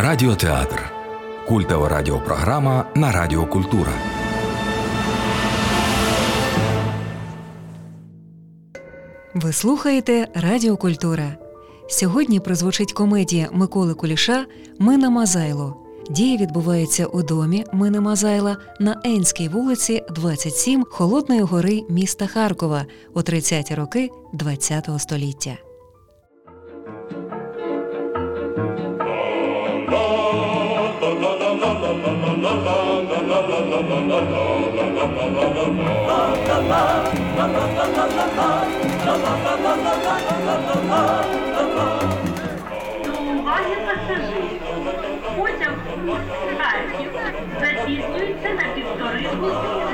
Радіотеатр. Культова радіопрограма на Радіо Культура. Ви слухаєте Радіо Культура. Сьогодні прозвучить комедія Миколи Куліша Мина Мазайло. Дія відбувається у домі Мини Мазайла на Енській вулиці, 27 Холодної гори міста Харкова у 30-ті роки ХХ століття. До уваги пасажирів. Потяг курс Харків запізнюється на півтори години.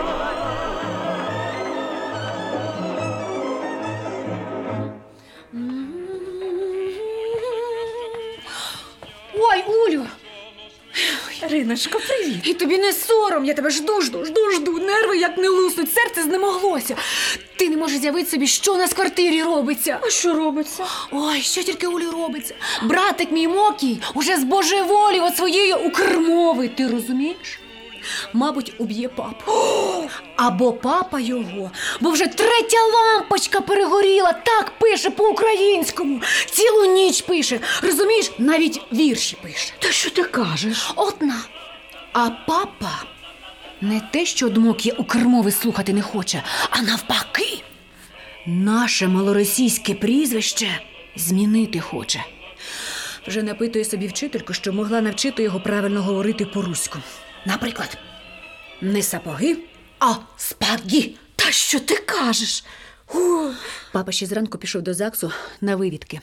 Риночко, привіт. І тобі не сором, я тебе жду, жду, жду, жду. Нерви як не луснуть, серце знемоглося. Ти не можеш з'явити собі, що у нас в квартирі робиться. А що робиться? Ой, що тільки Олі робиться. Братик мій Мокій уже з Божої волі от своєї укрмови, ти розумієш? Мабуть, уб'є папу. Або папа його, бо вже третя лампочка перегоріла, так пише по-українському. Цілу ніч пише. Розумієш, навіть вірші пише. Та що ти кажеш? Одна. А папа не те, що дмок є у кермови слухати не хоче, а навпаки, наше малоросійське прізвище змінити хоче. Вже напитує собі вчительку, що могла навчити його правильно говорити по-руську. Наприклад, не сапоги, а спаги. Та що ти кажеш? О, Папа ще зранку пішов до ЗАГСу на вивідки.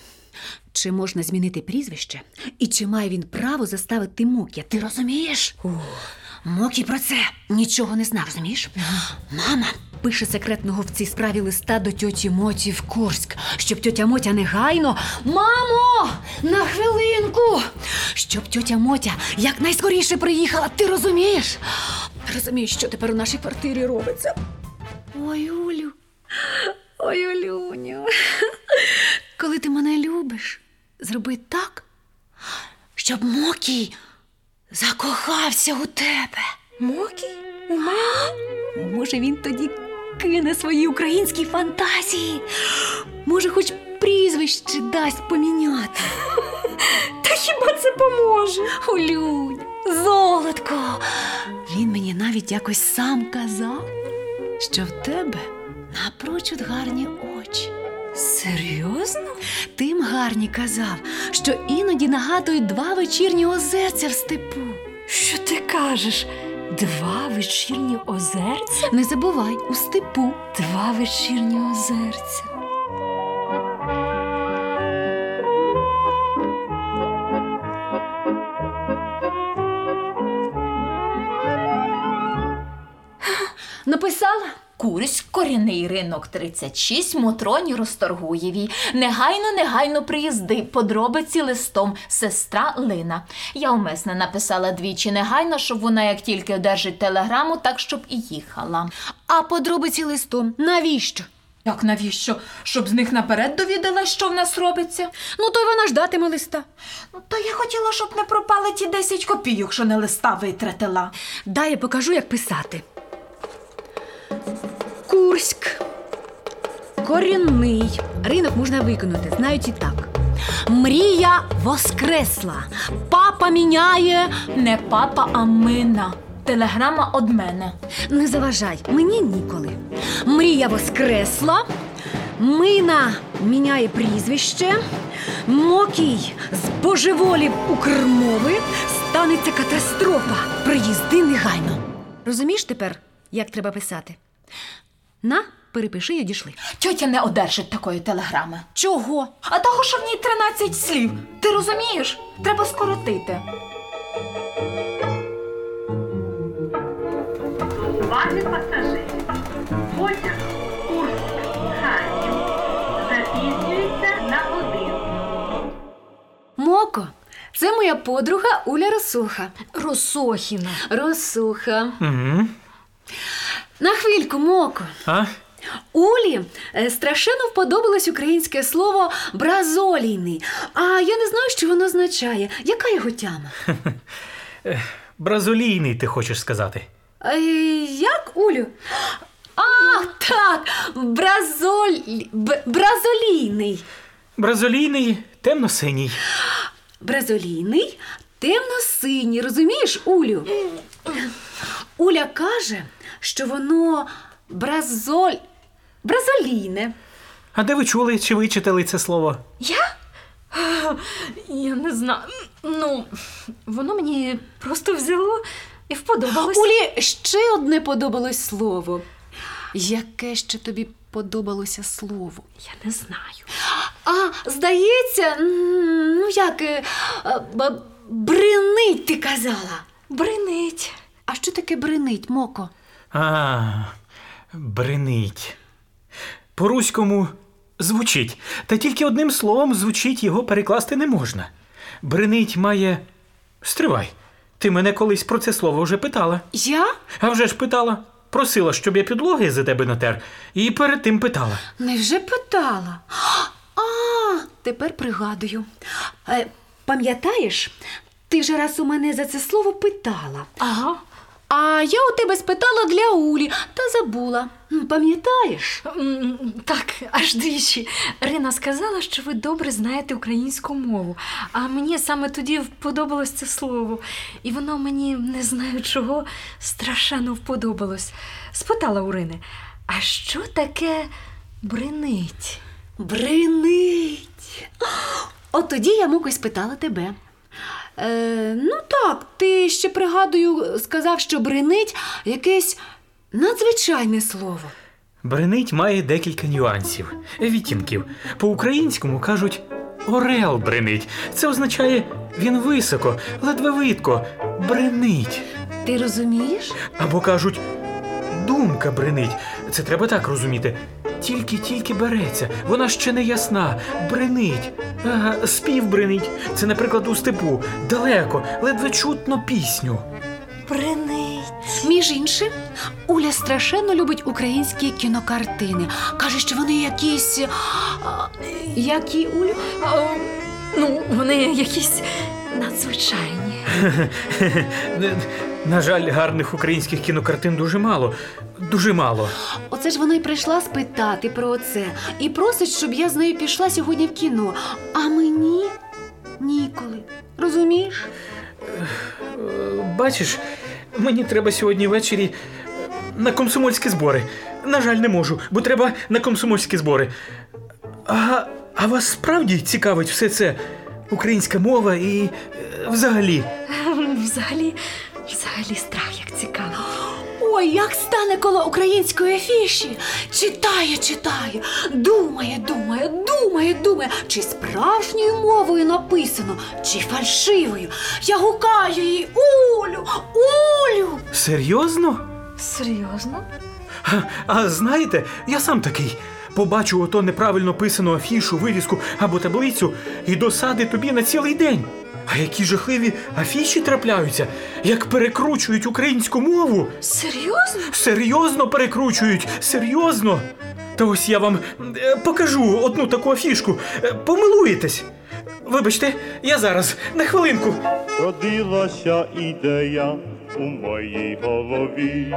Чи можна змінити прізвище? І чи має він право заставити мук'я? Ти розумієш? Мокі про це нічого не знав, розумієш? Мама пише секретного в цій справі листа до тьоті Моті в Курськ, щоб тьотя Мотя негайно. Мамо! На хвилинку! Щоб тьотя Мотя якнайскоріше приїхала, ти розумієш? Розумієш, що тепер у нашій квартирі робиться? Ой, Улю. Ой, Олюню, коли ти мене любиш, зроби так, щоб Мокій закохався у тебе. Мокій? У мене? Може, він тоді кине свої українські фантазії. Може, хоч прізвище дасть поміняти. Та хіба це поможе? Олюнь, золотко. Він мені навіть якось сам казав, що в тебе напрочуд гарні очі. Серйозно? Тим гарні казав, що іноді нагадують два вечірні озерця в степу. Що ти кажеш? Два вечірні озерця? Не забувай у степу. Два вечірні озерця. Написала? Курськ, корінний ринок 36, Мотроні Розторгуєвій. Негайно, негайно приїзди, подробиці листом, сестра Лина. Я умисне написала двічі негайно, щоб вона як тільки одержить телеграму, так щоб і їхала. А подробиці листом. Навіщо? Як навіщо? Щоб з них наперед довідала, що в нас робиться? Ну, то й вона ждатиме листа. Ну, то я хотіла, щоб не пропали ті 10 копійок, що не листа витратила. Дай я покажу, як писати. Курськ. Корінний. Ринок можна виконати, знають і так. Мрія воскресла. Папа міняє. Не папа, а мина. Телеграма од мене. Не заважай, мені ніколи. Мрія воскресла. Мина міняє прізвище. Мокій з божеволів у Кремови станеться катастрофа. Приїзди негайно. Розумієш тепер, як треба писати? На, перепиши і одійшли. Тьотя не одержить такої телеграми. Чого? А того, що в ній 13 слів. Ти розумієш? Треба скоротити. Уваги пасажирів. Потяг Курськ Харків запізнюється на годину. Моко, це моя подруга Уля Росуха. Росохіна. Росуха. Угу. На хвильку, Моко. А? Улі е, страшенно вподобалось українське слово бразолійний. А я не знаю, що воно означає. Яка його тяма? Бразолійний, ти хочеш сказати. Е, Як Улю? А, так, бразоль... б- бразолійний. Бразолійний темно-синій. Бразолійний, темно-синій, розумієш, Улю? Уля каже, що воно бразоль... бразолійне. А де ви чули чи вичитали це слово? Я? Я не знаю. Ну, воно мені просто взяло і вподобалось. Улі ще одне подобалось слово. Яке ще тобі подобалося слово? Я не знаю. А, здається, ну як е, е, бринить, ти казала. Бринить. А що таке бринить, Моко? А, бринить. По-руському звучить, та тільки одним словом звучить його перекласти не можна. Бринить має. Стривай. Ти мене колись про це слово вже питала. Я? А вже ж питала. Просила, щоб я підлоги за тебе натер, і перед тим питала. Невже питала? А, тепер пригадую. Е, пам'ятаєш, ти вже раз у мене за це слово питала. Ага. А я у тебе спитала для Улі та забула. Пам'ятаєш? Так, аж двічі. Рина сказала, що ви добре знаєте українську мову, а мені саме тоді вподобалось це слово. І воно мені не знаю чого страшенно вподобалось. Спитала у Рини, а що таке бринить? Бринить. От тоді я Муко, спитала тебе. Е, ну так, ти ще пригадую, сказав, що бринить якесь надзвичайне слово. Бринить має декілька нюансів, відтінків. По-українському кажуть орел бринить. Це означає він високо, ледве видко, бринить. Ти розумієш? Або кажуть думка бринить. Це треба так розуміти. Тільки-тільки береться, вона ще не ясна, бринить. Ага, спів бринить. Це, наприклад, у степу, далеко, ледве чутно пісню. Бринить. Між іншим, Уля страшенно любить українські кінокартини. Каже, що вони якісь. а, які Улю? А, ну, вони якісь надзвичайні. На жаль, гарних українських кінокартин дуже мало. Дуже мало. Оце ж вона й прийшла спитати про це і просить, щоб я з нею пішла сьогодні в кіно. А мені ніколи. Розумієш? Бачиш, мені треба сьогодні ввечері на комсомольські збори. На жаль, не можу, бо треба на комсомольські збори. А, а вас справді цікавить все це? Українська мова і е, взагалі. Взагалі, взагалі страх як цікаво. Ой, як стане коло української афіші. Читає, читає, думає, думає, думає, думає, чи справжньою мовою написано, чи фальшивою. Я гукаю їй Улю, Улю. Серйозно? Серйозно? А, а знаєте, я сам такий. Побачу ото неправильно писану афішу, вивіску або таблицю і досади тобі на цілий день. А які жахливі афіші трапляються, як перекручують українську мову. Серйозно? Серйозно перекручують, серйозно. Та ось я вам е, покажу одну таку афішку. Е, Помилуєтесь. Вибачте, я зараз на хвилинку. Родилася ідея у моїй голові,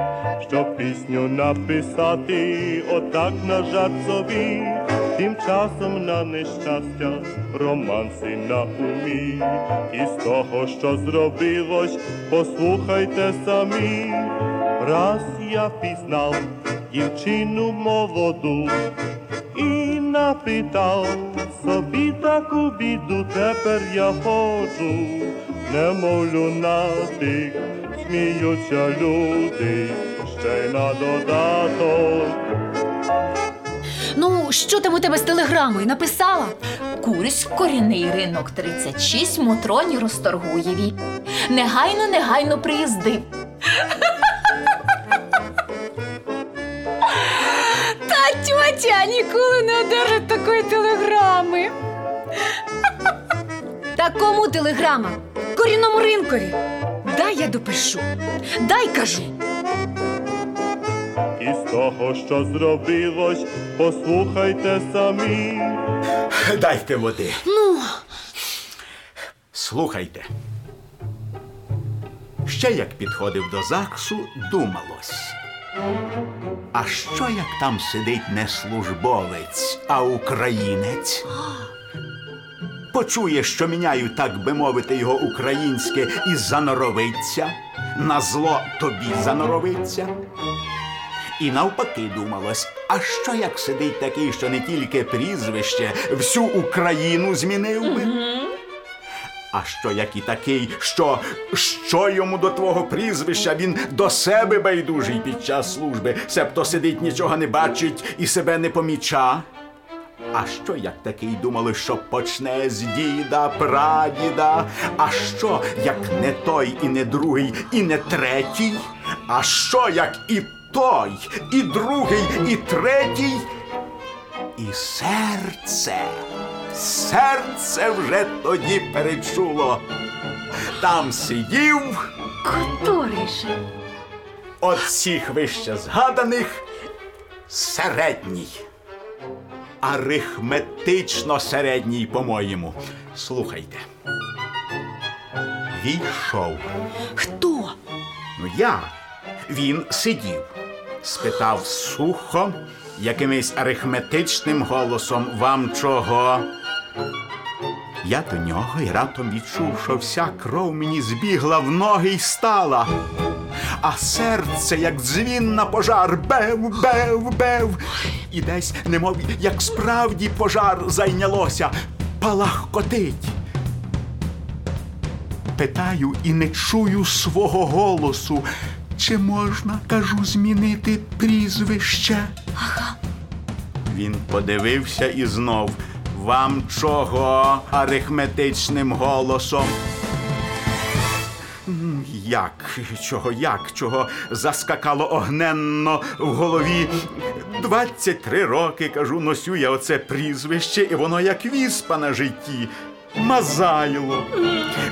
щоб пісню написати отак на жарт собі. Тим часом на нещастя романси на умі. І з того, що зробилось, послухайте самі. Раз я пізнав дівчину молоду і напитав собі таку біду, тепер я ходжу, немов люнатик, сміються люди, ще й на додаток. Ну, що там у тебе з телеграмою? Написала? Курськ, корінний ринок 36, Мотроні Розторгуєвій. Негайно, негайно приїзди. Та тьотя ніколи не одержить такої телеграми. Та кому телеграма? Корінному ринкові. Дай я допишу. Дай кажу. із того, що зробилось, послухайте самі. Дайте води. Ну, Слухайте. Ще як підходив до ЗАГСу, думалось. А що як там сидить не службовець, а українець? Почує, що міняю, так би мовити, його українське і заноровиться, на зло тобі заноровиться. І навпаки думалось, а що як сидить такий, що не тільки прізвище, всю Україну змінив би? А що як і такий, що, що йому до твого прізвища він до себе байдужий під час служби, себто сидить, нічого не бачить і себе не поміча? А що як такий думали, що почне з діда, прадіда? А що як не той, і не другий, і не третій? А що як і той, і другий, і третій? І серце, серце вже тоді перечуло. Там сидів Котрий же? от всіх вище згаданих середній. Арифметично середній, по-моєму. Слухайте. Війшов. хто? Ну, я. Він сидів, спитав сухо, якимось арифметичним голосом вам чого. Я до нього і раптом відчув, що вся кров мені збігла в ноги й стала. А серце, як дзвін на пожар, бев, бев, бев. І десь, немов як справді пожар зайнялося, палахкотить. Питаю і не чую свого голосу. Чи можна, кажу, змінити прізвище? Ага. Він подивився і знов. Вам чого арифметичним голосом? Як? Чого, як? Чого заскакало огненно в голові? 23 роки, кажу, носю я оце прізвище, і воно як віспа на житті. Мазайло.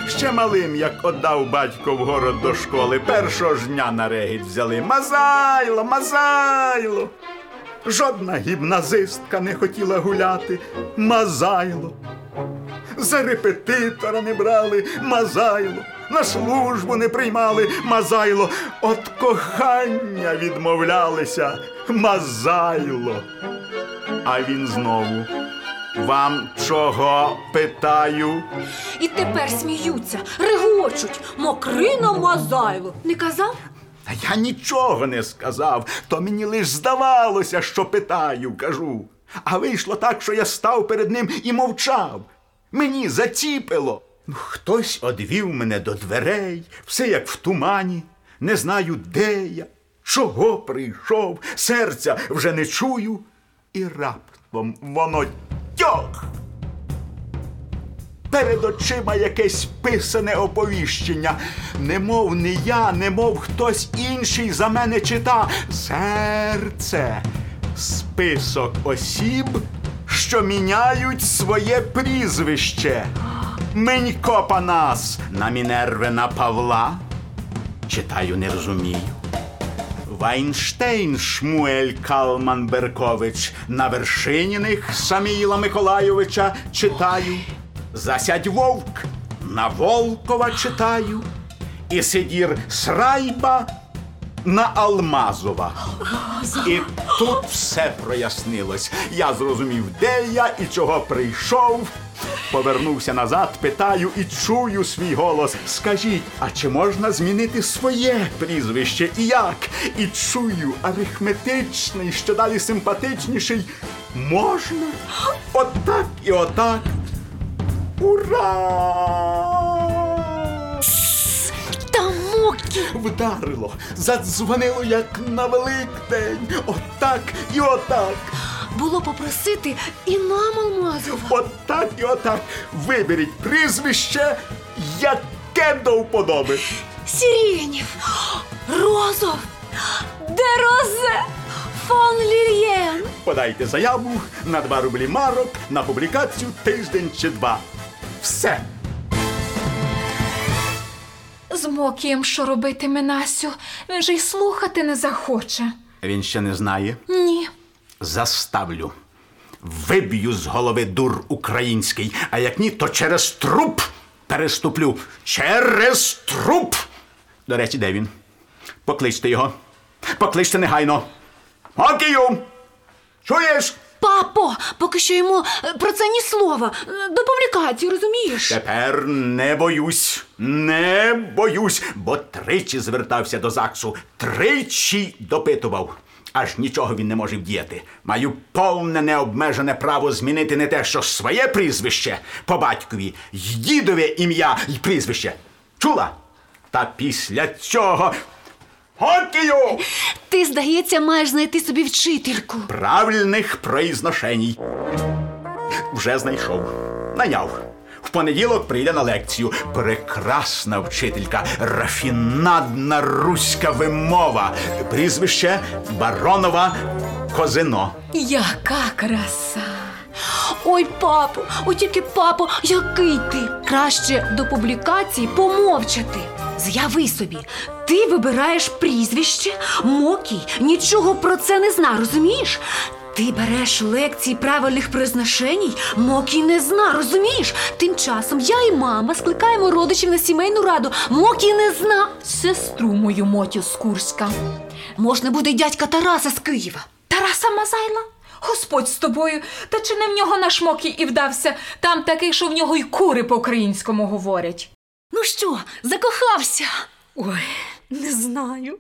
Ще малим, як отдав батько в город до школи, першого ж дня на регіт взяли. Мазайло, мазайло. Жодна гімназистка не хотіла гуляти. Мазайло. За репетитора не брали Мазайло. На службу не приймали Мазайло. От кохання відмовлялися Мазайло. А він знову. Вам чого питаю? І тепер сміються, регочуть, мокрина мазайло. Не казав? Та я нічого не сказав, то мені лиш здавалося, що питаю, кажу. А вийшло так, що я став перед ним і мовчав. Мені заціпило. Ну, Хтось одвів мене до дверей, все як в тумані. Не знаю, де я, чого прийшов, серця вже не чую, і раптом воно тьох. Перед очима якесь писане оповіщення. Немов не я, немов хтось інший за мене чита. Серце. Список осіб, що міняють своє прізвище. Менько Панас на Мінервина Павла. Читаю, не розумію. Вайнштейн Шмуель Калман Беркович на Вершиніних Саміїла Миколайовича читаю. Засядь вовк на Волкова читаю. І сидір Срайба на Алмазова. І тут все прояснилось. Я зрозумів, де я і чого прийшов. Повернувся назад, питаю і чую свій голос. Скажіть, а чи можна змінити своє прізвище і як? І чую арифметичний, що далі симпатичніший. Можна? Отак і отак. Ура! Та мокі. Вдарило, задзвонило, як на Великдень. Отак і отак. Було попросити і нам алмазова. Отак і отак. Виберіть прізвище, яке до вподоби. Сиренів, Розов, Дерозе, фон Лір'єн. Подайте заяву на 2 рублі марок на публікацію тиждень чи два. Все. З Мокієм що робити, Минасю? Він же й слухати не захоче. Він ще не знає. Ні. Заставлю. Виб'ю з голови дур український, а як ні, то через труп переступлю. Через труп. До речі, де він? Покличте його. Покличте негайно. Окію! Чуєш? Папо, поки що йому е, про це ні слова. Е, До публікації, розумієш? Тепер не боюсь, не боюсь, бо тричі звертався до ЗАГСу, тричі допитував. Аж нічого він не може вдіяти. Маю повне необмежене право змінити не те, що своє прізвище по батькові, й дідове ім'я й прізвище. Чула? Та після цього. Окію! Ти, здається, маєш знайти собі вчительку. правильних произношеній. Вже знайшов. Наняв. В понеділок прийде на лекцію. Прекрасна вчителька, рафінадна руська вимова. Прізвище Баронова Козино. Яка краса! Ой, папо, ой тільки папо, який ти? Краще до публікації помовчати. З'яви собі, ти вибираєш прізвище, Мокій нічого про це не зна, розумієш? Ти береш лекції правильних произношеній, Мокій не зна, розумієш? Тим часом я і мама скликаємо родичів на сімейну раду. Мокій не зна. Сестру мою Мотю з Курська. Можна буде й дядька Тараса з Києва. Тараса Мазайла? Господь з тобою, та чи не в нього наш Мокі і вдався? Там такий, що в нього й кури по-українському говорять. Ну що, закохався? Ой, не знаю.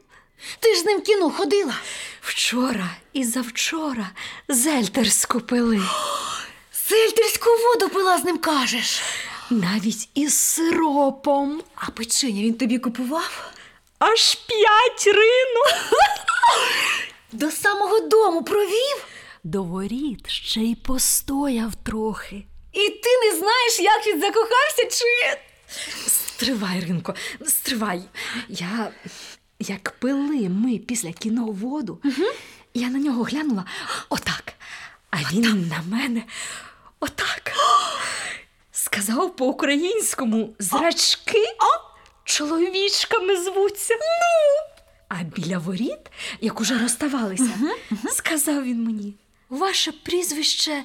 Ти ж з ним в кіно ходила. Вчора і завчора зельтерську пили. Сельтерську воду пила з ним кажеш. Навіть із сиропом. А печення він тобі купував? Аж п'ять рину. До самого дому провів? До воріт ще й постояв трохи. І ти не знаєш, як він закохався, чи. Стривай, Ринко, стривай. Я як пили ми після кіно воду, я на нього глянула отак. А він на мене отак. Сказав по-українському зрачки чоловічками звуться. Ну. А біля воріт, як уже розставалися, сказав він мені: ваше прізвище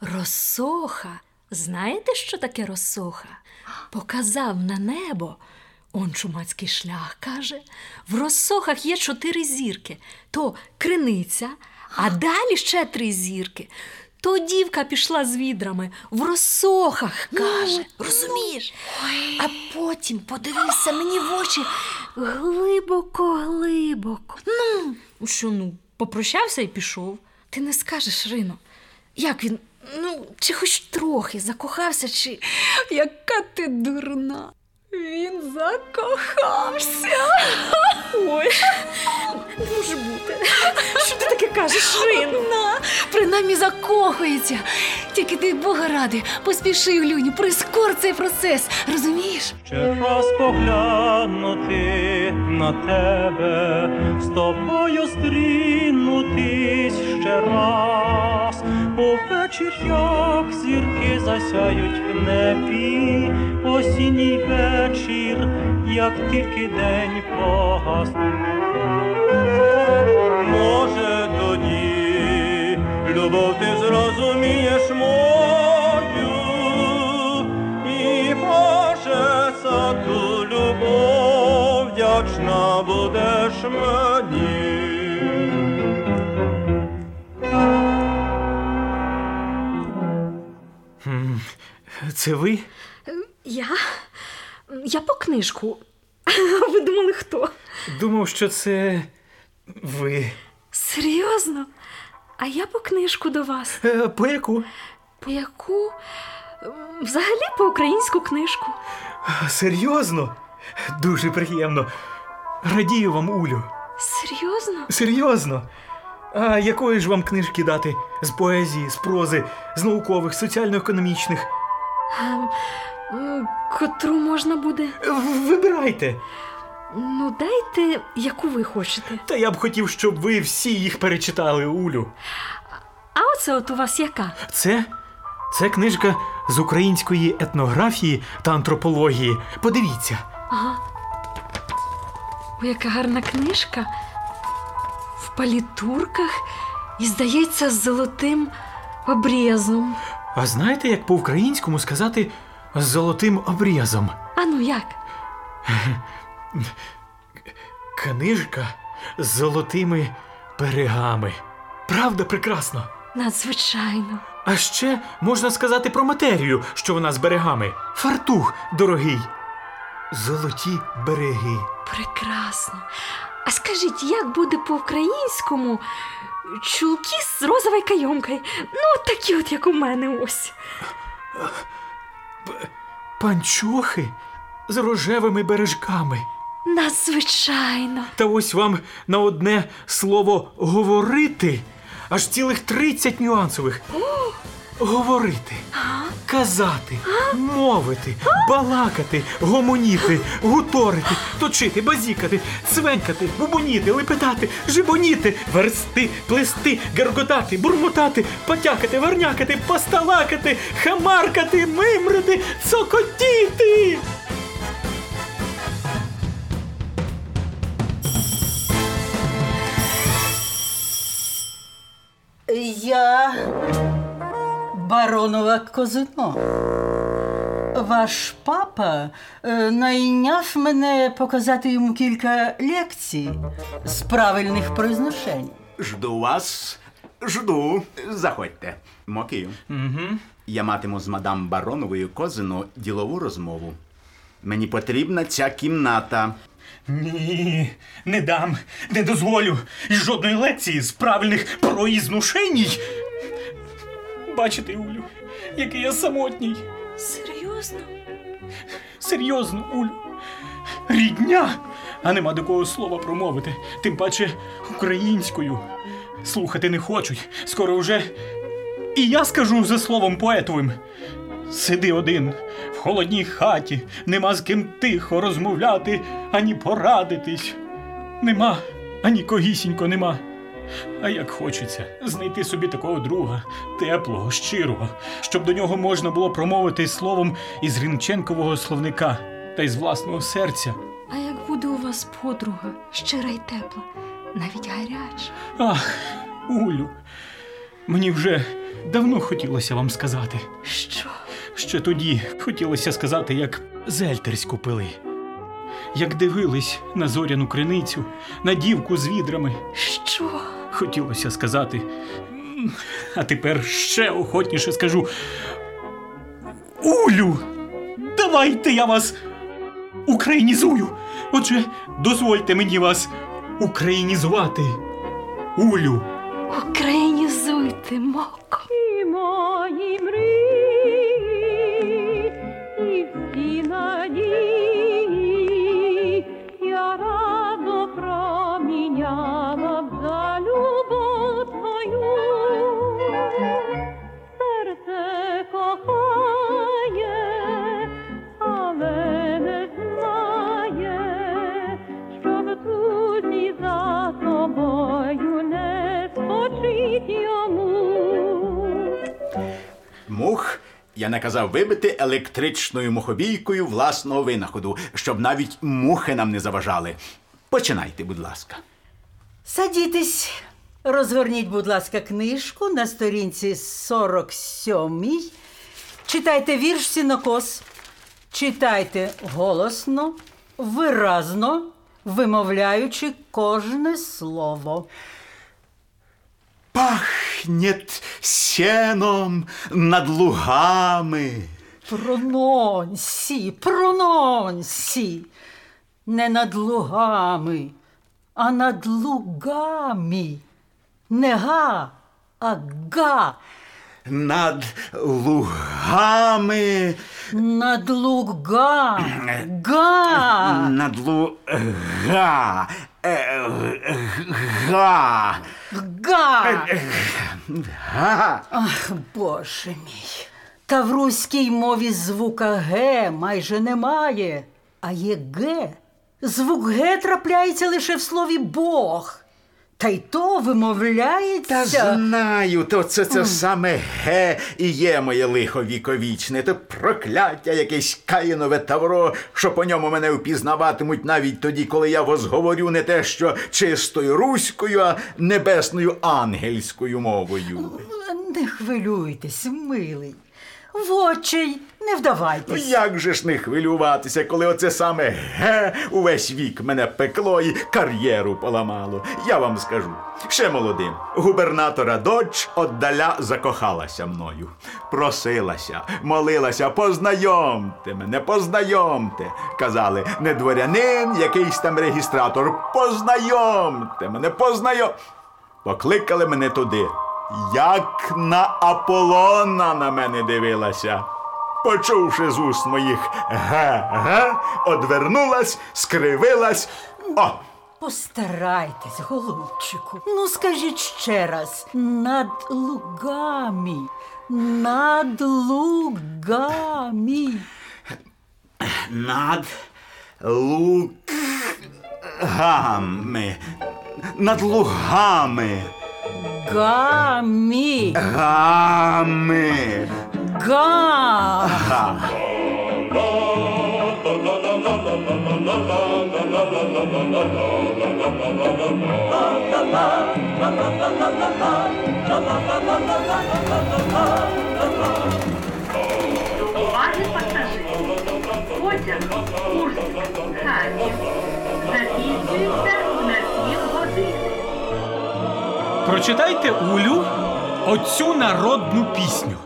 Росоха. Знаєте, що таке Росоха? Показав на небо. Он чумацький шлях каже: в Росохах є чотири зірки, то криниця, а далі ще три зірки. То дівка пішла з відрами в Росохах, каже. Розумієш? А потім подивився мені в очі глибоко, глибоко. Ну, що ну, попрощався і пішов. Ти не скажеш, Рино, як він, ну, чи хоч трохи закохався, чи. Яка ти дурна. Він закохався. Ой, не може бути. Що ти таке кажеш, Рино? Принаймні закохується. Тільки ти Бога ради, поспіши, Люню, прискор цей процес, розумієш? Ще раз поглянути на тебе, з тобою стрінутись ще раз, увечір, як зірки засяють в небі, осінній вечір, як тільки день погас. Може тоді любов ти зрозумієш мою, і Боже за ту любов вдячна будеш мені. Це ви? Я? Я по книжку. А ви думали, хто? Думав, що це ви. Серйозно? А я по книжку до вас. Е, По яку? По яку? Взагалі по українську книжку. Серйозно? Дуже приємно. Радію вам, Улю. Серйозно? Серйозно. А якої ж вам книжки дати? З поезії, з прози, з наукових, соціально-економічних? Ем, Котру можна буде? Вибирайте. Ну, дайте, яку ви хочете. Та я б хотів, щоб ви всі їх перечитали, Улю. А оце от у вас яка? Це? Це книжка з української етнографії та антропології. Подивіться. Ага. Ой, яка гарна книжка. В палітурках і, здається, з золотим обрізом. А знаєте, як по-українському сказати з золотим обрізом? А ну як? Книжка з золотими берегами. Правда, прекрасно. Надзвичайно. А ще можна сказати про матерію, що вона з берегами. Фартух дорогий. Золоті береги. Прекрасно. А скажіть, як буде по-українському чулки з розовою кайомкою? Ну, такі от, як у мене ось. Панчохи з рожевими бережками. Надзвичайно. Та ось вам на одне слово говорити аж цілих 30 нюансових. Говорити, казати, мовити, балакати, гомоніти, гуторити, точити, базікати, цвенькати, бубоніти, лепетати, жибоніти, версти, плести, герготати, бурмотати, потякати, вернякати, посталакати, хамаркати, мимрити, цокотіти. Я баронова Козино. Ваш папа е, найняв мене показати йому кілька лекцій з правильних произношень. Жду вас. Жду. Заходьте. Мокію. Угу. Я матиму з мадам Бароновою Козино ділову розмову. Мені потрібна ця кімната. Ні, не дам, не дозволю. І жодної лекції з правильних проізнушеній. Бачите, Улю, який я самотній. Серйозно? Серйозно, Улю. Рідня, а нема до кого слова промовити, тим паче українською. Слухати не хочуть. Скоро вже і я скажу за словом поетовим. Сиди один в холодній хаті, нема з ким тихо розмовляти, ані порадитись. Нема, ані когісінько нема. А як хочеться знайти собі такого друга, теплого, щирого, щоб до нього можна було промовити словом із Рінченкового словника та із власного серця. А як буде у вас подруга, щира й тепла, навіть гаряча? Ах, Улю, мені вже давно хотілося вам сказати. Що? Ще тоді хотілося сказати, як зельтерську пили. Як дивились на зоряну криницю, на дівку з відрами. Що? Хотілося сказати. А тепер ще охотніше скажу. Улю! Давайте я вас українізую. Отже, дозвольте мені вас українізувати. Улю. Українізуйте, моко. І мої мрії, проміняла за любов твою. Серце кохає, але не знає, щоб туді за тобою не спочить йому. Мух я наказав вибити електричною мухобійкою власного винаходу, щоб навіть мухи нам не заважали. Починайте, будь ласка. Садітесь, розгорніть, будь ласка, книжку на сторінці 47. Читайте вірш сінокос. Читайте голосно, виразно, вимовляючи кожне слово. Пахнет сеном над лугами. Прононсі, прононсі. Не над лугами, а над лугами. Не га, а га. Над лугами. Над луга. Га. Над луга. Е, Га. Га. Га. Ах, боже мій. Та в руській мові звука Г майже немає, а є Г. Звук Г трапляється лише в слові Бог. Та й то вимовляється. Та знаю, то це, це саме ге і є моє лихо віковічне, то прокляття якесь каїнове тавро, що по ньому мене впізнаватимуть навіть тоді, коли я возговорю не те, що чистою руською, а небесною ангельською мовою. Не хвилюйтесь, милий. В очей не Ну вдавайтесь. як же ж не хвилюватися, коли оце саме ге увесь вік мене пекло і кар'єру поламало. Я вам скажу, ще молодим, губернатора дочь отдаля закохалася мною. Просилася, молилася, познайомте мене, познайомте. Казали, не дворянин, якийсь там регістратор. Познайомте мене, познайом. Покликали мене туди. Як на Аполлона на мене дивилася. Почувши з уст моїх ге-ге, одвернулась, скривилась. О! Постарайтесь, голубчику. Ну, скажіть ще раз. Над лугами. Над лугами. Над лугами. Над лугами. Гами. Гами. Га. Га. Уваги пасажирів. Потяг Курськ, Харків. Прочитайте Улю оцю народну пісню.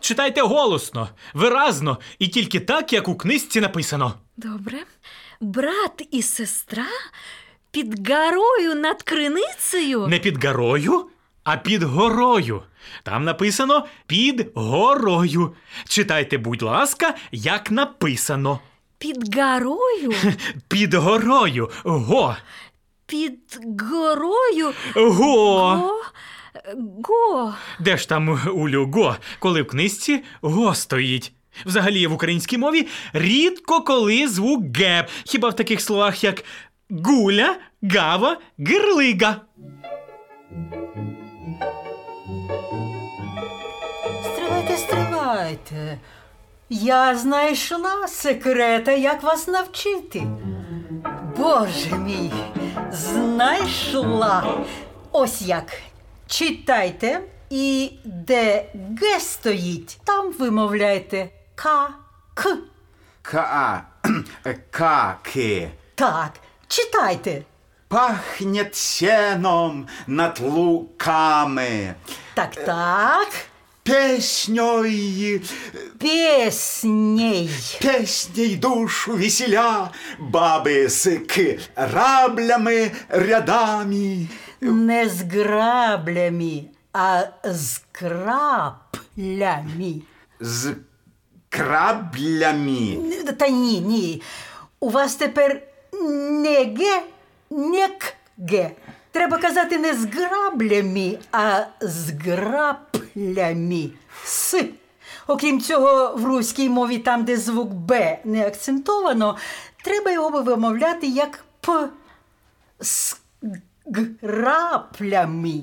Читайте голосно, виразно і тільки так, як у книжці написано. Добре. Брат і сестра під горою над криницею. Не під горою, а під горою. Там написано під горою. Читайте, будь ласка, як написано. Під горою. Під горою. Го. Під горою. Го. Го. Го. Де ж там Улю го, коли в книжці го стоїть? Взагалі в українській мові рідко коли звук ге, хіба в таких словах як гуля, гава, гирлига. Стривайте, стривайте. Я знайшла секрета, як вас навчити. Боже мій, знайшла. Ось як. Читайте, і де Г стоїть, там вимовляйте К, К. Ка. Каки. Так, читайте. Пахнет сеном над луками. Так, так. Песней, Песней. песней душу веселя, баби с раблями рядами. Не з граблями, а з краплями. З краблями. Та ні, ні. У вас тепер не ге, не к ге. Треба казати не з граблями, а з граплями. С. Окрім цього, в руській мові, там, де звук Б не акцентовано, треба його вимовляти як П. З граплями.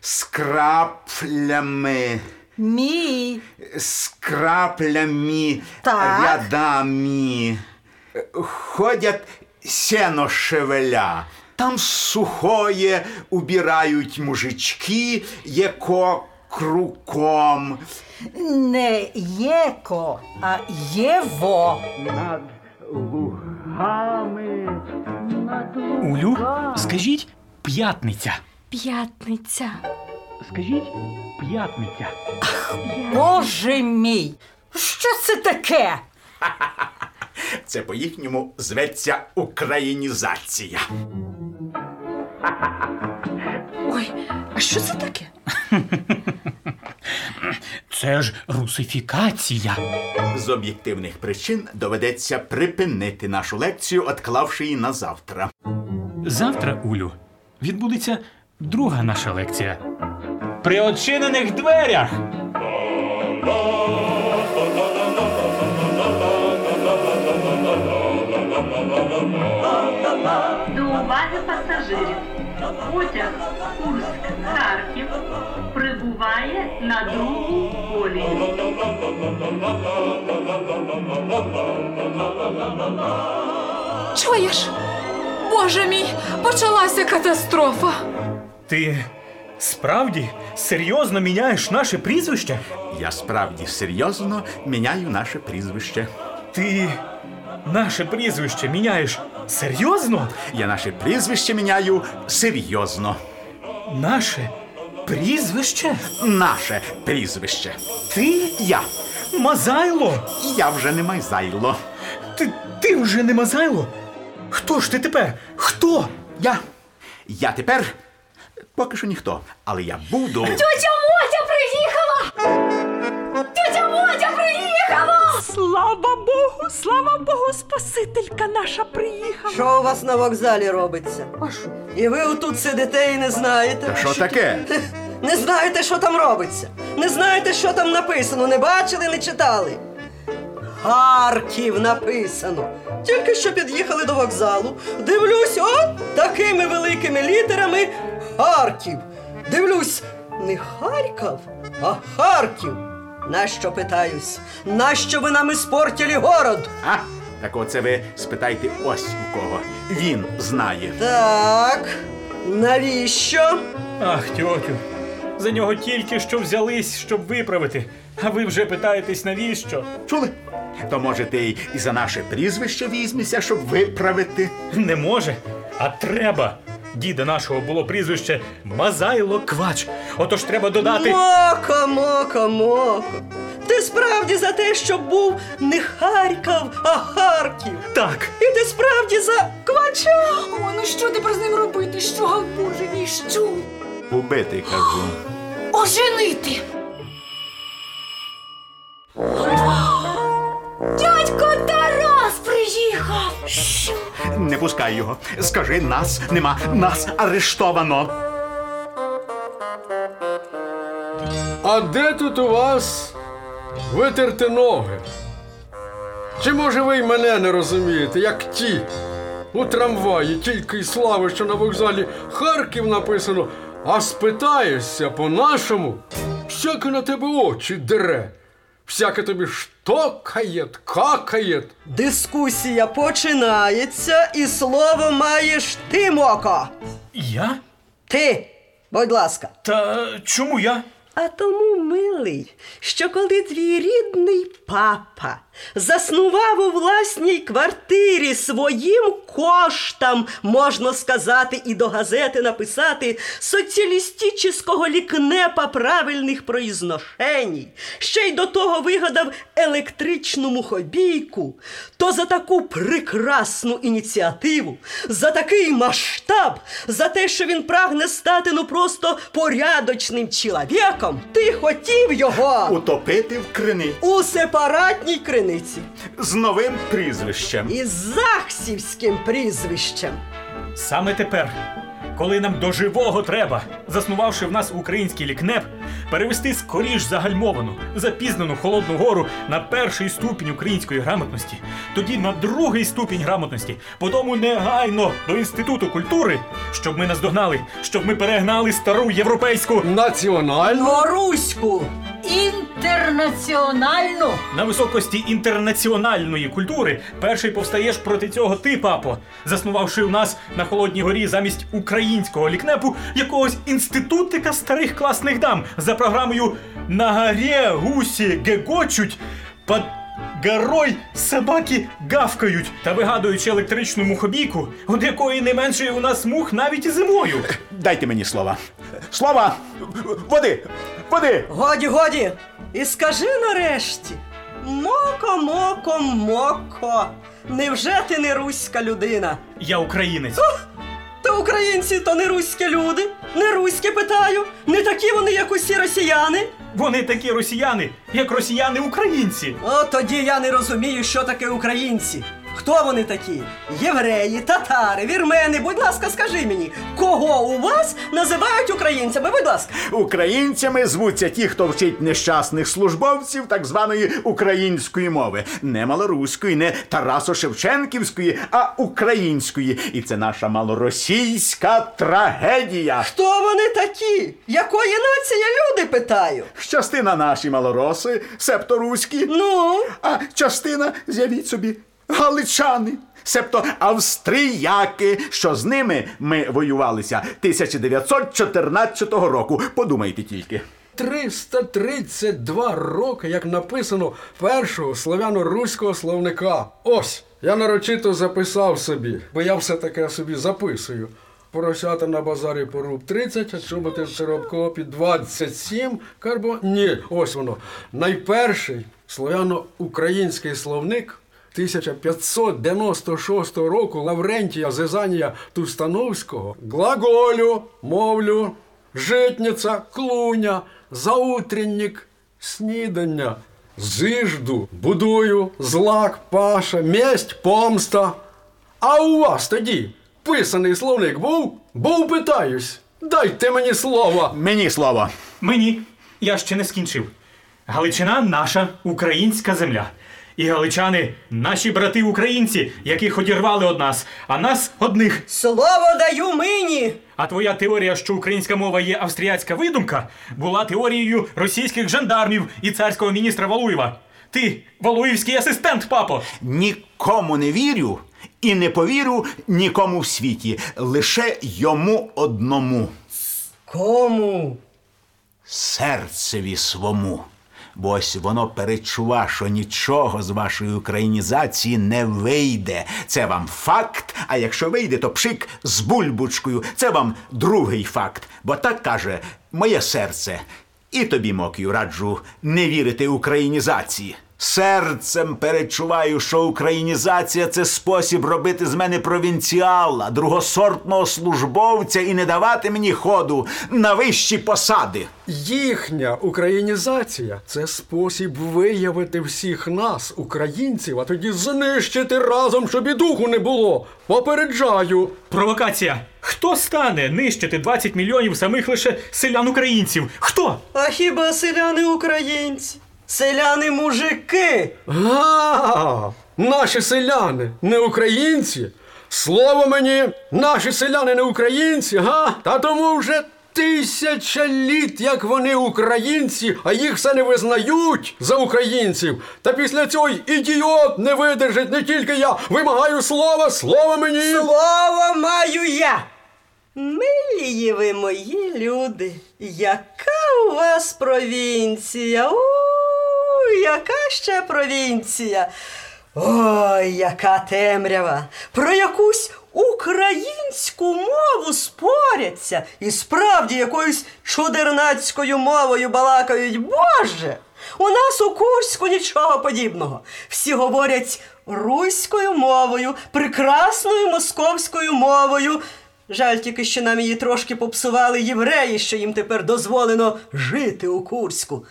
З краплями. Мі. З краплями Так. рядами. Ходять сено шевеля. Там сухое убирають мужички, яко круком. Не єко, а єво. Над лугами. Над Улю, скажіть п'ятниця. П'ятниця. Скажіть п'ятниця. Боже мій! Що це таке? Це по-їхньому зветься українізація. Ой, а що це таке? Це ж русифікація. З об'єктивних причин доведеться припинити нашу лекцію, отклавши її на завтра. Завтра, Улю, відбудеться друга наша лекція. При очинених дверях. Пасажирів. Потяг Курськ-Харків прибуває на другу колію. Чуєш? Боже мій, почалася катастрофа. Ти справді серйозно міняєш наше прізвище? Я справді серйозно міняю наше прізвище. Ти наше прізвище міняєш серйозно? Я наше прізвище міняю серйозно. Наше прізвище? Наше прізвище. Ти? Я. Мазайло? Я вже не майзайло. Ти, ти вже не Мазайло? Хто ж ти тепер? Хто? Я. Я тепер поки що ніхто, але я буду. Тетя Мотя приїхала! Тетя Мотя приїхала! Слава Богу, слава Богу, Спасителька наша приїхала. Що у вас на вокзалі робиться? І ви отут сидите і не знаєте. Та що таке? Не знаєте, що там робиться. Не знаєте, що там написано. Не бачили, не читали. Харків написано. Тільки що під'їхали до вокзалу. Дивлюсь, от такими великими літерами Харків. Дивлюсь, не Харків, а Харків. Нащо питаюсь? Нащо ви нам іспортили город? А? Так оце ви спитайте ось у кого. Він знає. Так, навіщо? Ах, тьотю, за нього тільки що взялись, щоб виправити. А ви вже питаєтесь, навіщо? Чули? То може ти і за наше прізвище візьмешся, щоб виправити. Не може, а треба. Діда нашого було прізвище Мазайло Квач. Отож треба додати. Моко, моко, моко. Ти справді за те, щоб був не Харків, а Харків. Так. І ти справді за Квача. О, ну що тепер з ним робити? Що, боже мій, що? Убити, кажу. Оженити! Дядько Тарас приїхав! Що? Не пускай його. Скажи, нас нема, нас арештовано. А де тут у вас витерти ноги? Чи може ви й мене не розумієте, як ті? У трамваї тільки й слави, що на вокзалі Харків написано, а спитаєшся по-нашому, всяке на тебе очі дере, всяке тобі штокає, какає. Дискусія починається, і слово маєш ти, Моко. Я? Ти, будь ласка. Та чому я? А тому, милий, що коли твій рідний папа заснував у власній квартирі своїм коштам, можна сказати, і до газети написати соціалістичного лікнепа правильних произношеній, ще й до того вигадав електричну мухобійку, то за таку прекрасну ініціативу, за такий масштаб, за те, що він прагне стати ну просто порядочним чоловіком, ти хотів його Утопити в криниці у сепаратній криниці з новим прізвищем. із захсівським прізвищем. Саме тепер, коли нам до живого треба, заснувавши в нас український лікнеп, перевести скоріш загальмовану, запізнену холодну гору на перший ступінь української грамотності, тоді на другий ступінь грамотності, потім негайно до інституту культури, щоб ми наздогнали, щоб ми перегнали стару європейську Національну? Руську Інтернаціональну. на високості інтернаціональної культури перший повстаєш проти цього ти, папо, заснувавши у нас на холодній горі замість українського лікнепу якогось інститутика старих класних дам за програмою На горі гусі гегочуть під горой собаки гавкають та вигадуючи електричну мухобійку, від якої не менше у нас мух навіть і зимою. Дайте мені слова. Слова! Води! Води! Годі, годі. І скажи нарешті. Моко, моко, моко. Невже ти не руська людина? Я українець. Та українці то не руські люди. Не руське питаю. Не такі вони, як усі росіяни. Вони такі росіяни, як росіяни-українці. О, тоді я не розумію, що таке українці. Хто вони такі? Євреї, татари, вірмени. Будь ласка, скажи мені, кого у вас називають українцями? Будь ласка. Українцями звуться ті, хто вчить нещасних службовців так званої української мови. Не малоруської, не Тарасо-Шевченківської, а української. І це наша малоросійська трагедія. Хто вони такі? Якої нації люди питаю? Частина наші малороси, себто руські. Ну, а частина, з'явіть собі, галичани. Себто австріяки, що з ними ми воювалися 1914 року. Подумайте тільки. 332 роки, як написано першого слов'яно-руського словника. Ось, я нарочито записав собі, бо я все таке собі записую. Поросята на базарі поруб 30, а чоботи в Сиробкопі 27, карбо... Ні, ось воно. Найперший слов'яно-український словник 1596 року Лаврентія Зезанія Тустановського глаголю, мовлю, житниця, клуня, заутреннік, снідання, зижду, будую, злак, паша, месть, помста. А у вас тоді писаний словник був? Був, питаюсь. Дайте мені слово. Мені слово. Мені. Я ще не скінчив. Галичина наша українська земля. І галичани наші брати українці, яких одірвали од нас, а нас одних. Слово даю мені. А твоя теорія, що українська мова є австріяцька видумка, була теорією російських жандармів і царського міністра Валуєва. Ти Валуївський асистент, папо. Нікому не вірю і не повірю нікому в світі. Лише йому одному. Кому? Серцеві свому. Бо ось воно перечува, що нічого з вашої українізації не вийде. Це вам факт. А якщо вийде, то пшик з бульбочкою. Це вам другий факт. Бо так каже моє серце. І тобі, Мокію, раджу не вірити українізації. Серцем перечуваю, що українізація це спосіб робити з мене провінціала, другосортного службовця і не давати мені ходу на вищі посади. Їхня українізація це спосіб виявити всіх нас, українців, а тоді знищити разом, щоб і духу не було. Попереджаю. Провокація. Хто стане нищити 20 мільйонів самих лише селян українців? Хто? А хіба селяни українці? Селяни мужики. А, наші селяни не українці. Слово мені, наші селяни не українці, га? Та тому вже тисяча літ, як вони українці, а їх все не визнають за українців. Та після цього й ідіот не видержить, не тільки я. Вимагаю слова, слово мені. Слово маю я. Милії ви мої люди, яка у вас провінція? У, яка ще провінція? Ой, яка темрява! Про якусь українську мову споряться і справді якоюсь чудернацькою мовою балакають. Боже! У нас у Курську нічого подібного. Всі говорять руською мовою, прекрасною московською мовою. Жаль тільки, що нам її трошки попсували євреї, що їм тепер дозволено жити у Курську.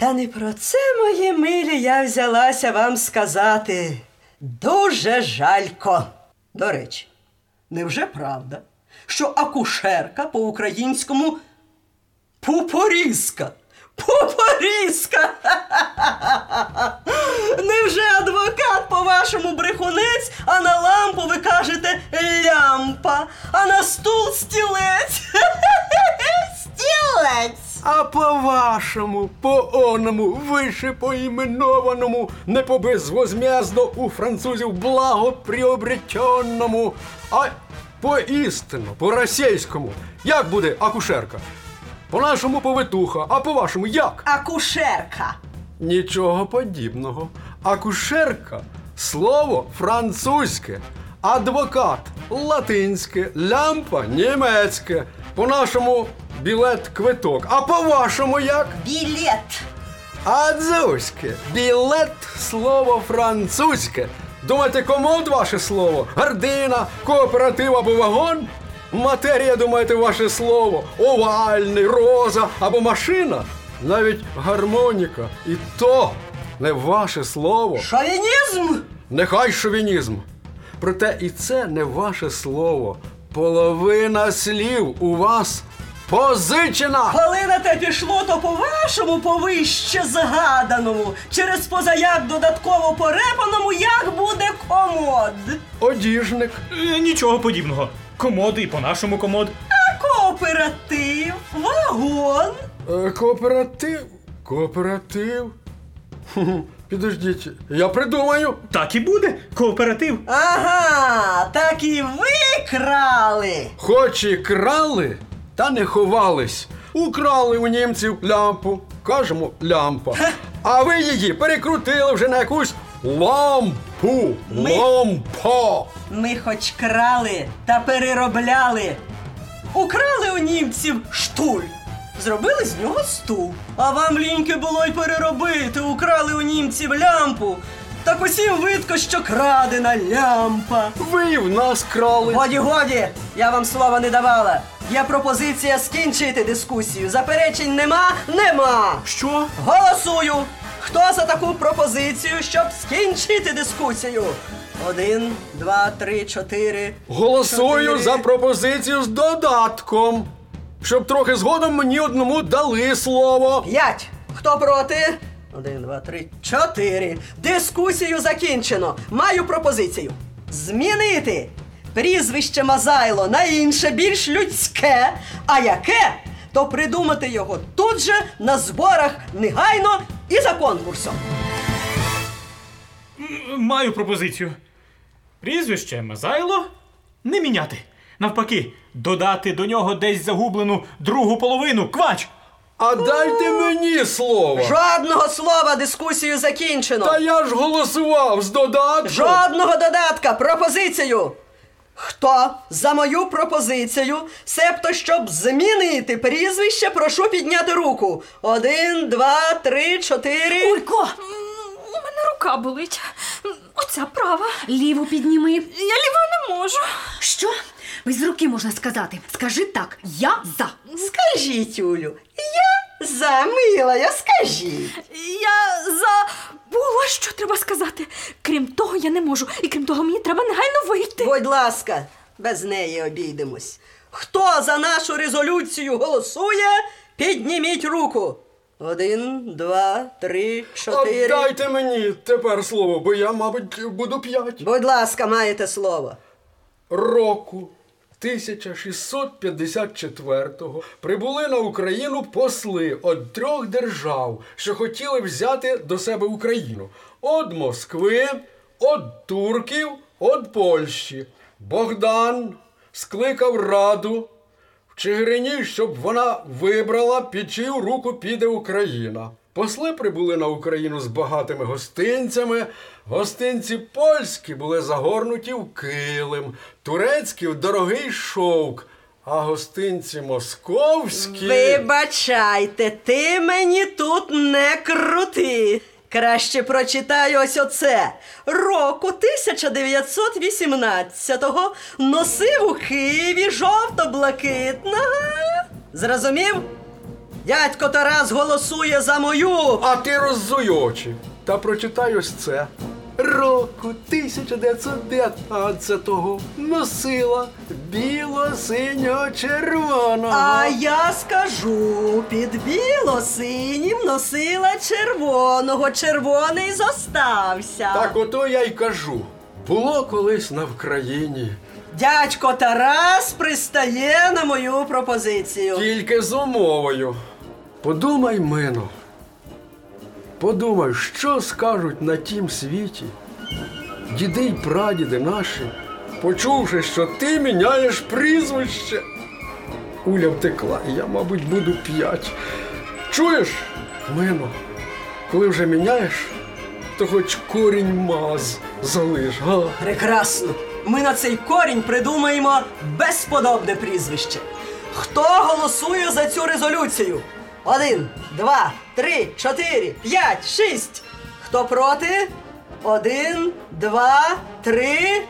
Та не про це, мої милі, я взялася вам сказати. Дуже жалько. До речі, невже правда, що акушерка по-українському пупорізка? Пупорізка! Невже адвокат, по-вашому, брехунець, а на лампу ви кажете лямпа, а на стул стілець? Стілець! А по-вашому, по оному, вище поіменованому, не по безвозмездно у французів благоприобретенному, а по істину, по російському. Як буде акушерка? По-нашому повитуха, а по-вашому як? Акушерка. Нічого подібного. Акушерка слово французьке, адвокат латинське, лямпа німецьке. По-нашому білет квиток. А по-вашому як? Білет. Адзуське. Білет слово французьке. Думаєте, комод ваше слово? Гардина, кооператив або вагон? Матерія, думаєте, ваше слово? Овальний, роза або машина? Навіть гармоніка. І то не ваше слово. Шовінізм! Нехай шовінізм. Проте і це не ваше слово. Половина слів у вас позичена. Коли на те пішло, то по-вашому повище згаданому, через позаяк додатково порепаному, як буде комод. Одіжник. Е, Нічого подібного. Комоди і по-нашому комод. А кооператив, вагон. Е, Кооператив. Кооператив. Хм, Підождіть, я придумаю. Так і буде. Кооператив. Ага, так і ви крали. Хоч і крали, та не ховались. Украли у німців лямпу. Кажемо лямпа. А ви її перекрутили вже на якусь лампу. Ми- Лампа. Ми хоч крали та переробляли. Украли у німців штуль. Зробили з нього стул. А вам ліньки було й переробити. Украли у німців лямпу. Так усім видко, що крадена лямпа. Ви і в нас крали. Годі, годі, я вам слова не давала. Є пропозиція скінчити дискусію. Заперечень нема? Нема. Що? Голосую. Хто за таку пропозицію, щоб скінчити дискусію? Один, два, три, чотири. Голосую чотири. за пропозицію з додатком. Щоб трохи згодом мені одному дали слово. П'ять. Хто проти? Один, два, три, чотири. Дискусію закінчено. Маю пропозицію. Змінити прізвище Мазайло на інше, більш людське. А яке? То придумати його тут же на зборах негайно і за конкурсом. М, Маю пропозицію. Прізвище Мазайло не міняти. Навпаки, додати до нього десь загублену другу половину. Квач! А дайте мені слово. Жодного слова дискусію закінчено. Та я ж голосував з додатком. Жодного додатка, пропозицію. Хто за мою пропозицію, себто щоб змінити прізвище, прошу підняти руку. Один, два, три, чотири. Улько, У мене рука болить. Оця права. ліву підніми. Я ліва не можу. Що? Без руки можна сказати. Скажи так, я за. Скажіть, Юлю, я за милая, скажіть. Я забула, що треба сказати. Крім того, я не можу. І крім того, мені треба негайно вийти. Будь ласка, без неї обійдемось. Хто за нашу резолюцію голосує, підніміть руку. Один, два, три, чотири. Дайте мені тепер слово, бо я, мабуть, буду п'ять. Будь ласка, маєте слово. Року 1654-го прибули на Україну посли від трьох держав, що хотіли взяти до себе Україну: Од Москви, од турків, од Польщі. Богдан скликав раду в Чигирині, щоб вона вибрала, під чию руку піде Україна. Посли прибули на Україну з багатими гостинцями. Гостинці польські були загорнуті в килим, турецькі в дорогий шовк, а гостинці московські. Вибачайте, ти мені тут не крути. Краще прочитаю ось оце. Року 1918-го носив у Києві жовто-блакитного. Зрозумів? Дядько Тарас голосує за мою. А ти роззуй очі та прочитай ось це. Року 1919-го носила біло-синьо-червоного. А я скажу, під біло-синім носила червоного, червоний зостався. Так ото я й кажу. Було колись на Вкраїні. Дядько Тарас пристає на мою пропозицію. Тільки з умовою. Подумай, Мино. Подумай, що скажуть на тім світі. Діди й прадіди наші, почувши, що ти міняєш прізвище. Уля втекла, і я, мабуть, буду п'ять. Чуєш, Мино, коли вже міняєш, то хоч корінь маз залиш, га? Прекрасно. Ми на цей корінь придумаємо безподобне прізвище. Хто голосує за цю резолюцію? Один, два, три, чотири, п'ять, шість. Хто проти? Один, два, три.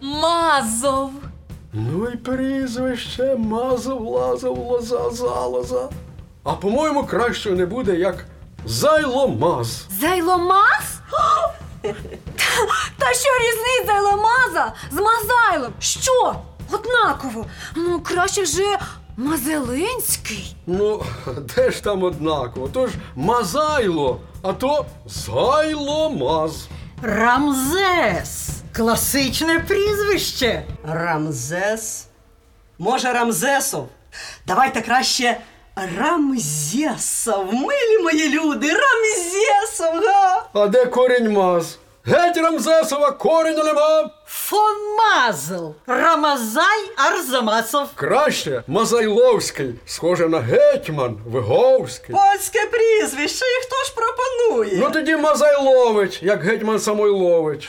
Мазов. Ну і прізвище мазав, лазав, лоза, залоза. А по-моєму, краще не буде, як зайломаз. Зайломаз? Та що різниця Лемаза з Мазайлом? Що? Однаково. Ну, краще вже Мазелинський. Ну, де ж там однаково? То ж Мазайло, а то Зайломаз. Рамзес. Класичне прізвище. Рамзес? Може, Рамзесов? Давайте краще Рамзесов. Милі мої люди, Рамзесов, га? А де корінь маз? Геть Рамзесова, корінь нема. Фон Мазл. Рамазай Арзамасов. Краще Мазайловський, схоже на гетьман, Виговський. Польське прізвище, і хто ж пропонує? Ну тоді Мазайлович, як гетьман Самойлович.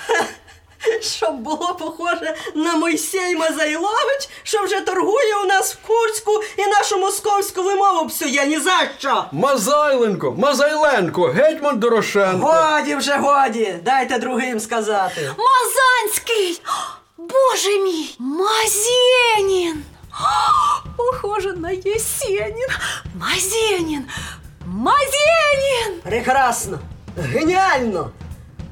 Щоб було похоже на Мойсей Мазайлович, що вже торгує у нас в Курську і нашу московську вимову псує ні за що. Мазайленко, Мазайленко, гетьман Дорошенко. Годі вже годі, дайте другим сказати. Мазанський! Боже мій! Мазєнін! Похоже на Єсенін! Мазєнін! Мазєнін! Прекрасно, геніально.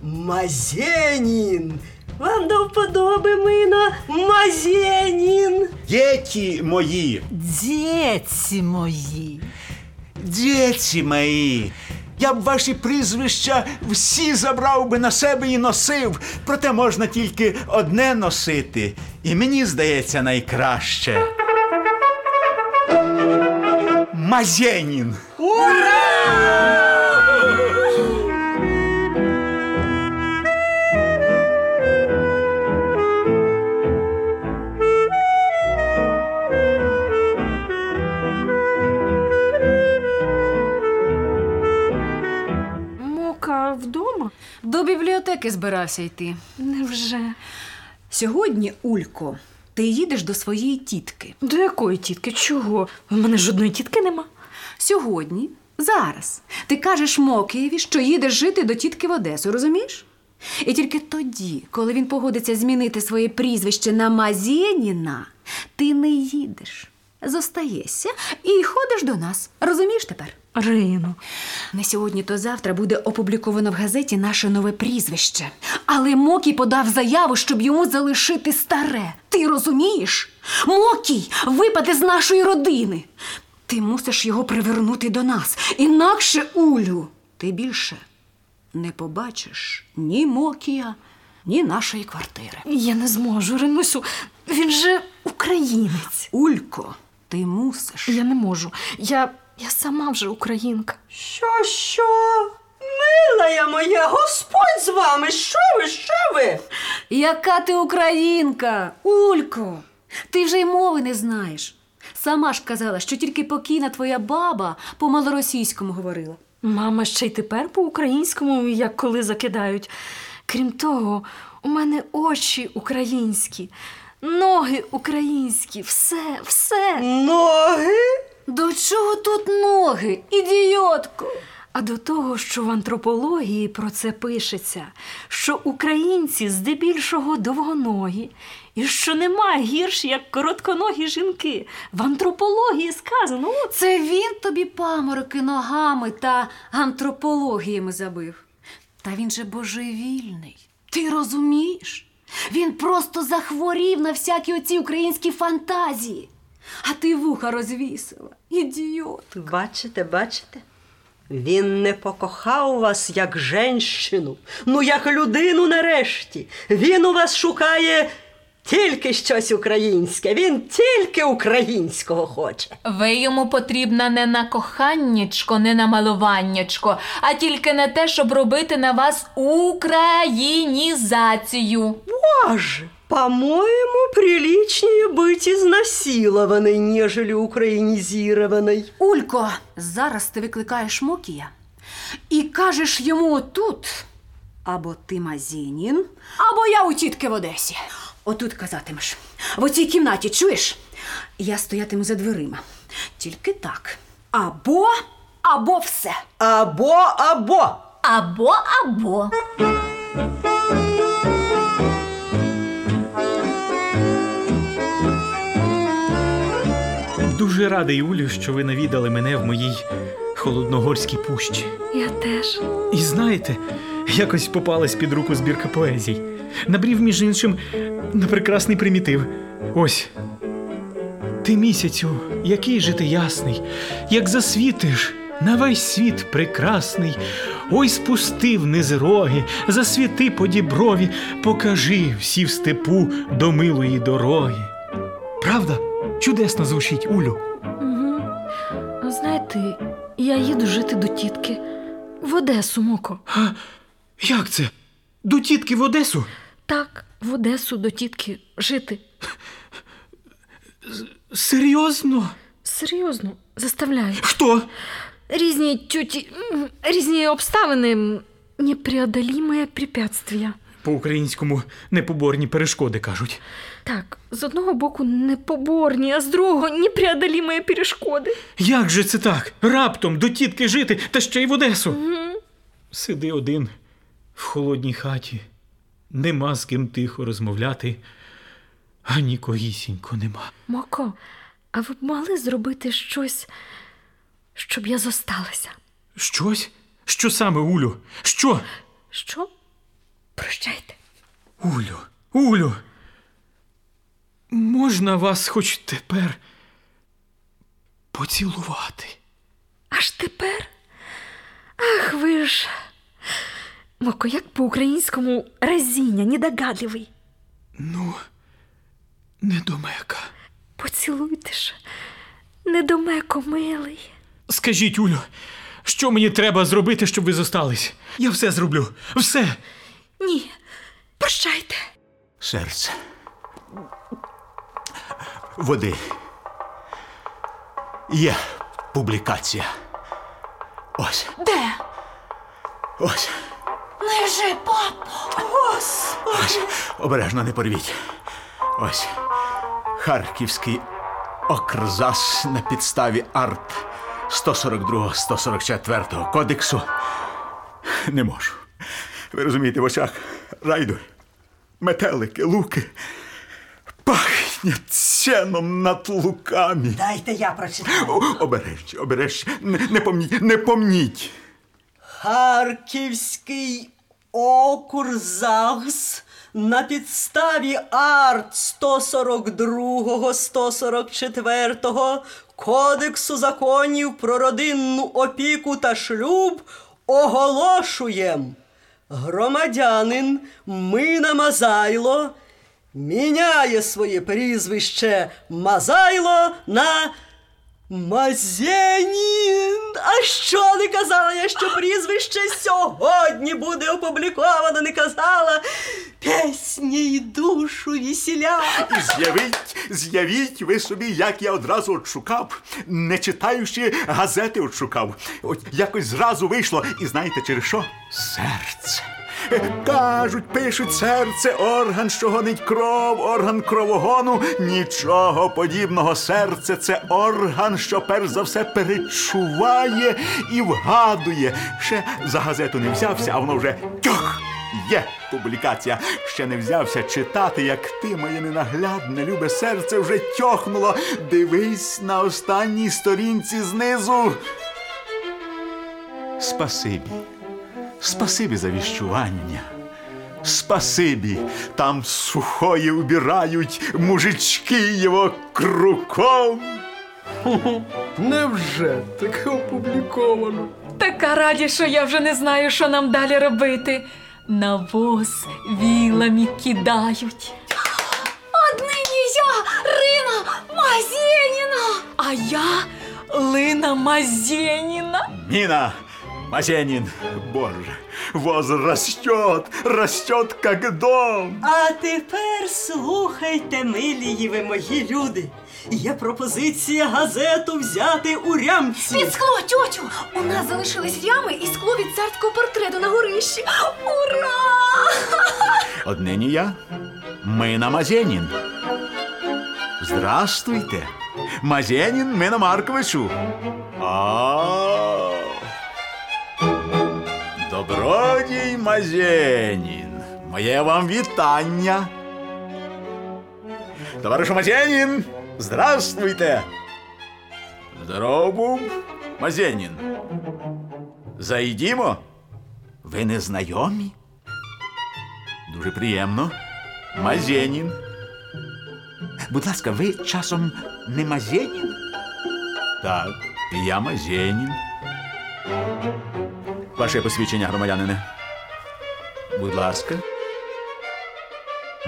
Мазенін. Вам до вподоби мина Мазенін. Діти мої, Діці мої. діти мої. Я б ваші прізвища всі забрав би на себе і носив, проте можна тільки одне носити. І мені здається найкраще. Мазєнін. Мока До бібліотеки збирався йти. Невже? Сьогодні, Улько, ти їдеш до своєї тітки. До якої тітки? Чого? У мене жодної тітки нема. Сьогодні, зараз, ти кажеш Мокієві, що їдеш жити до тітки в Одесу, розумієш? І тільки тоді, коли він погодиться змінити своє прізвище на Мазєніна, ти не їдеш. Зостаєшся і ходиш до нас. Розумієш тепер? Рину. Не сьогодні, то завтра буде опубліковано в газеті наше нове прізвище. Але Мокій подав заяву, щоб йому залишити старе. Ти розумієш? Мокій випаде з нашої родини. Ти мусиш його привернути до нас. Інакше, Улю, ти більше не побачиш ні Мокія, ні нашої квартири. Я не зможу, Ринусю. Він же українець. Улько, ти мусиш. Я не можу. Я, я сама вже українка. Що, що? Милая моя, Господь з вами, що ви, що ви? Яка ти українка, Улько? Ти вже й мови не знаєш. Сама ж казала, що тільки покійна твоя баба по малоросійському говорила. Мама ще й тепер по-українському, як коли закидають. Крім того, у мене очі українські, ноги українські, все, все. Ноги? До чого тут ноги, ідіотко? А до того, що в антропології про це пишеться, що українці здебільшого довгоногі, і що нема гірш, як коротконогі жінки. В антропології сказано, от Це він тобі памороки ногами та антропологіями забив. Та він же божевільний. Ти розумієш? Він просто захворів на всякі оці українські фантазії. А ти вуха розвісила. Ідіот. Бачите, бачите? Він не покохав вас як женщину, ну як людину нарешті. Він у вас шукає тільки щось українське, він тільки українського хоче. Ви йому потрібна не на коханнячко, не на малуваннячко, а тільки на те, щоб робити на вас українізацію. Боже, по-моему, приличнее быть изнасилованной, нежели украинизированной. Улько, зараз ти викликаєш Мокія і кажеш йому отут або ти Мазінін, або я у тітки в Одесі. Отут казатимеш. В оцій кімнаті чуєш? Я стоятиму за дверима. Тільки так. Або, або все. Або, або. Або, або. Дуже радий, Улю, що ви навідали мене в моїй холодногорській пущі. я теж. І знаєте, Якось попалась під руку збірка поезій. Набрів, між іншим, на прекрасний примітив. Ось. Ти місяцю, який же ти ясний, як засвітиш на весь світ прекрасний. Ой, спусти вниз роги, засвіти по діброві, покажи всі в степу до милої дороги. Правда? Чудесно звучить, Улю. Угу. Знаєте, я їду жити до тітки в Одесу, Моко. А, як це? До тітки в Одесу? Так, в Одесу до тітки жити. Серйозно? Серйозно, заставляю. Хто? Різні тюті, різні обставини, м, непреодолимое препятствия. По-українському непоборні перешкоди кажуть. Так, з одного боку непоборні, а з другого непреодолимые перешкоди. Як же це так? Раптом до тітки жити та ще й в Одесу. Угу. Сиди один в холодній хаті, нема з ким тихо розмовляти, а нікогісінько нема. Моко, а ви б могли зробити щось, щоб я зосталася? Щось? Що саме, Улю? Що? Що? Прощайте. Улю, Улю. Можна вас хоч тепер поцілувати? Аж тепер? Ах, ви ж. Моко, як по-українському разіння, недогадливий. Ну, недомека. Поцілуйте ж, недомеко, милий. Скажіть, Улю, що мені треба зробити, щоб ви зостались? Я все зроблю. Все. Ні, прощайте. Серце. Води. Є публікація. Ось, Де? ось, Лежи, папо. Господи. ось. Обережно не порвіть. Ось. Харківський окрзас на підставі арт 142-144 кодексу. Не можу. Ви розумієте, в очах райдур, метелики, луки. Пахнять сеном над луками. Дайте я прочитаю. О, Обережно, обережно. Не, не помніть, не помніть. Харківський окурзагс на підставі арт 142 144 Кодексу законів про родинну опіку та шлюб оголошуєм. Громадянин Мина Мазайло міняє своє прізвище Мазайло на Мазенін! А що не казала я, що прізвище сьогодні буде опубліковано, не казала? Песні й душу весіля. І з'явіть, з'явіть ви собі, як я одразу отшукав, не читаючи газети отшукав. От якось зразу вийшло, і знаєте через що? Серце. Кажуть, пишуть серце, орган, що гонить кров, орган кровогону. Нічого подібного. Серце це орган, що перш за все перечуває і вгадує. Ще за газету не взявся, а воно вже тьох. Є публікація. Ще не взявся читати, як ти, моє ненаглядне, любе серце вже тьохнуло. Дивись на останній сторінці знизу. Спасибі. Спасибі за віщування. Спасибі, там сухої убирають мужички його круком. Невже таке опубліковано? Така раді, що я вже не знаю, що нам далі робити. Навоз вілами кидають. Однині я, Рина Мазєніна. А я Лина Мазєніна. Нина, Мазенин, боже, воз растет, растет, как дом. А тепер слухайте, милії ви мої люди. Є пропозиція газету взяти у рямці. Під скло, тьотю! У нас залишились рями і скло від царського портрету на горищі. Ура! Однині я, Мина Мазенин. Здравствуйте, Мазенин Мина Марковичу. А. Добродій Мазенін, моє вам вітання. Товаришу Мазенін, здравствуйте. Здоров був, Мазенін. Зайдімо Ви не знайомі? Дуже приємно. Мазєнін. Будь ласка, ви часом не Мазєнін? Так, я Мазєнін. Ваше посвідчення, громадянине. Будь ласка.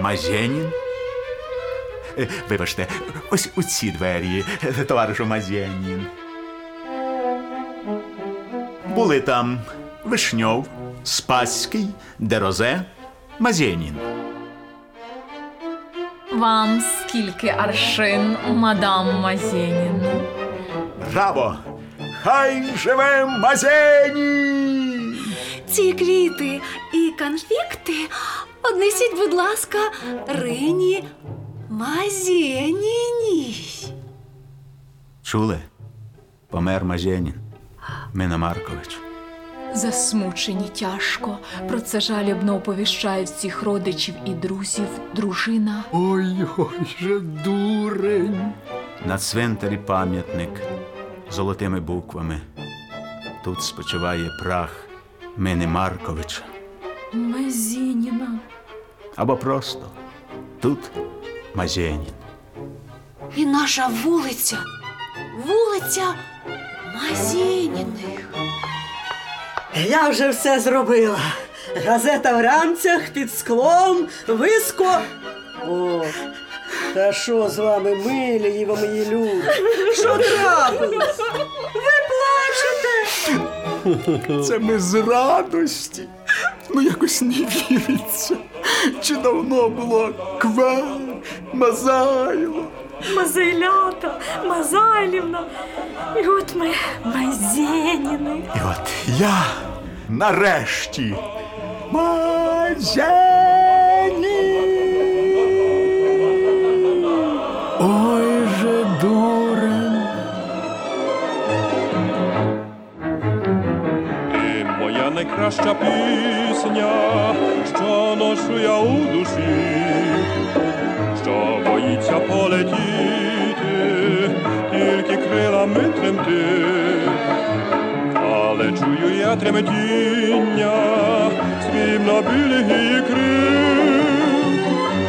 Мазєнін. Е, Вибачте, ось у ці двері, товаришу Мазєнін. Були там Вишньов, Спаський, Дерозе, Мазєнін. Вам скільки аршин, мадам Мазєнін? Браво! Хай живе Мазєнін! Ці квіти і конфікти однесіть, будь ласка, Рині Мазєніній. Чули? Помер Мазєнін. Мина Маркович. Засмучені тяжко. Про це жалібно оповіщають всіх родичів і друзів, дружина. Ой, ой же дурень. На цвинтарі пам'ятник золотими буквами. Тут спочиває прах Мини Марковича. Мазєніна. Або просто тут Мазєнін. І наша вулиця, вулиця Мазєніних. Я вже все зробила. Газета в рамцях під склом, виско. О, та що з вами, милі ви мої люди? Що трапилось? Ви плачете? Це ми з радості. Ну якось не віриться. Чи давно було кве, мазайло. Мазайлята, Мазайлівна. І от ми Мазєніни. І от я нарешті Мазєнін. Найкраща пісня, що ношу я у душі, що боїться полетіти, тільки крилами тремти, але чую я тремтіння, срібно білих її крил,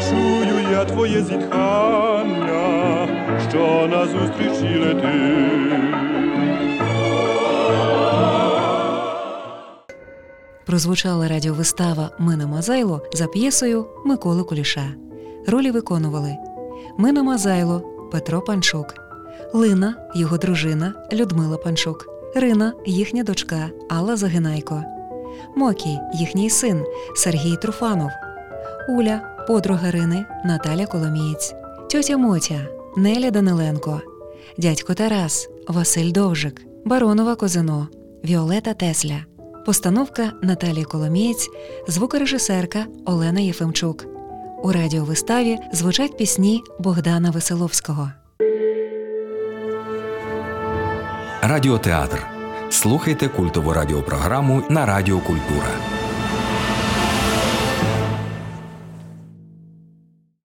чую я твоє зітхання, що назустрічі летить. Прозвучала радіовистава Мина Мазайло за п'єсою Миколи Куліша. Ролі виконували Мина Мазайло Петро Панчук, Лина, його дружина Людмила Панчук, Рина, їхня дочка Алла Загинайко, Мокій, їхній син Сергій Труфанов, Уля, подруга Рини Наталя Коломієць, тьотя Мотя Неля Даниленко, дядько Тарас Василь Довжик, Баронова Козино, Віолета Тесля. Постановка Наталія Коломієць, звукорежисерка Олена Єфимчук. У радіовиставі звучать пісні Богдана Веселовського. Радіотеатр. Слухайте культову радіопрограму на Радіо Культура.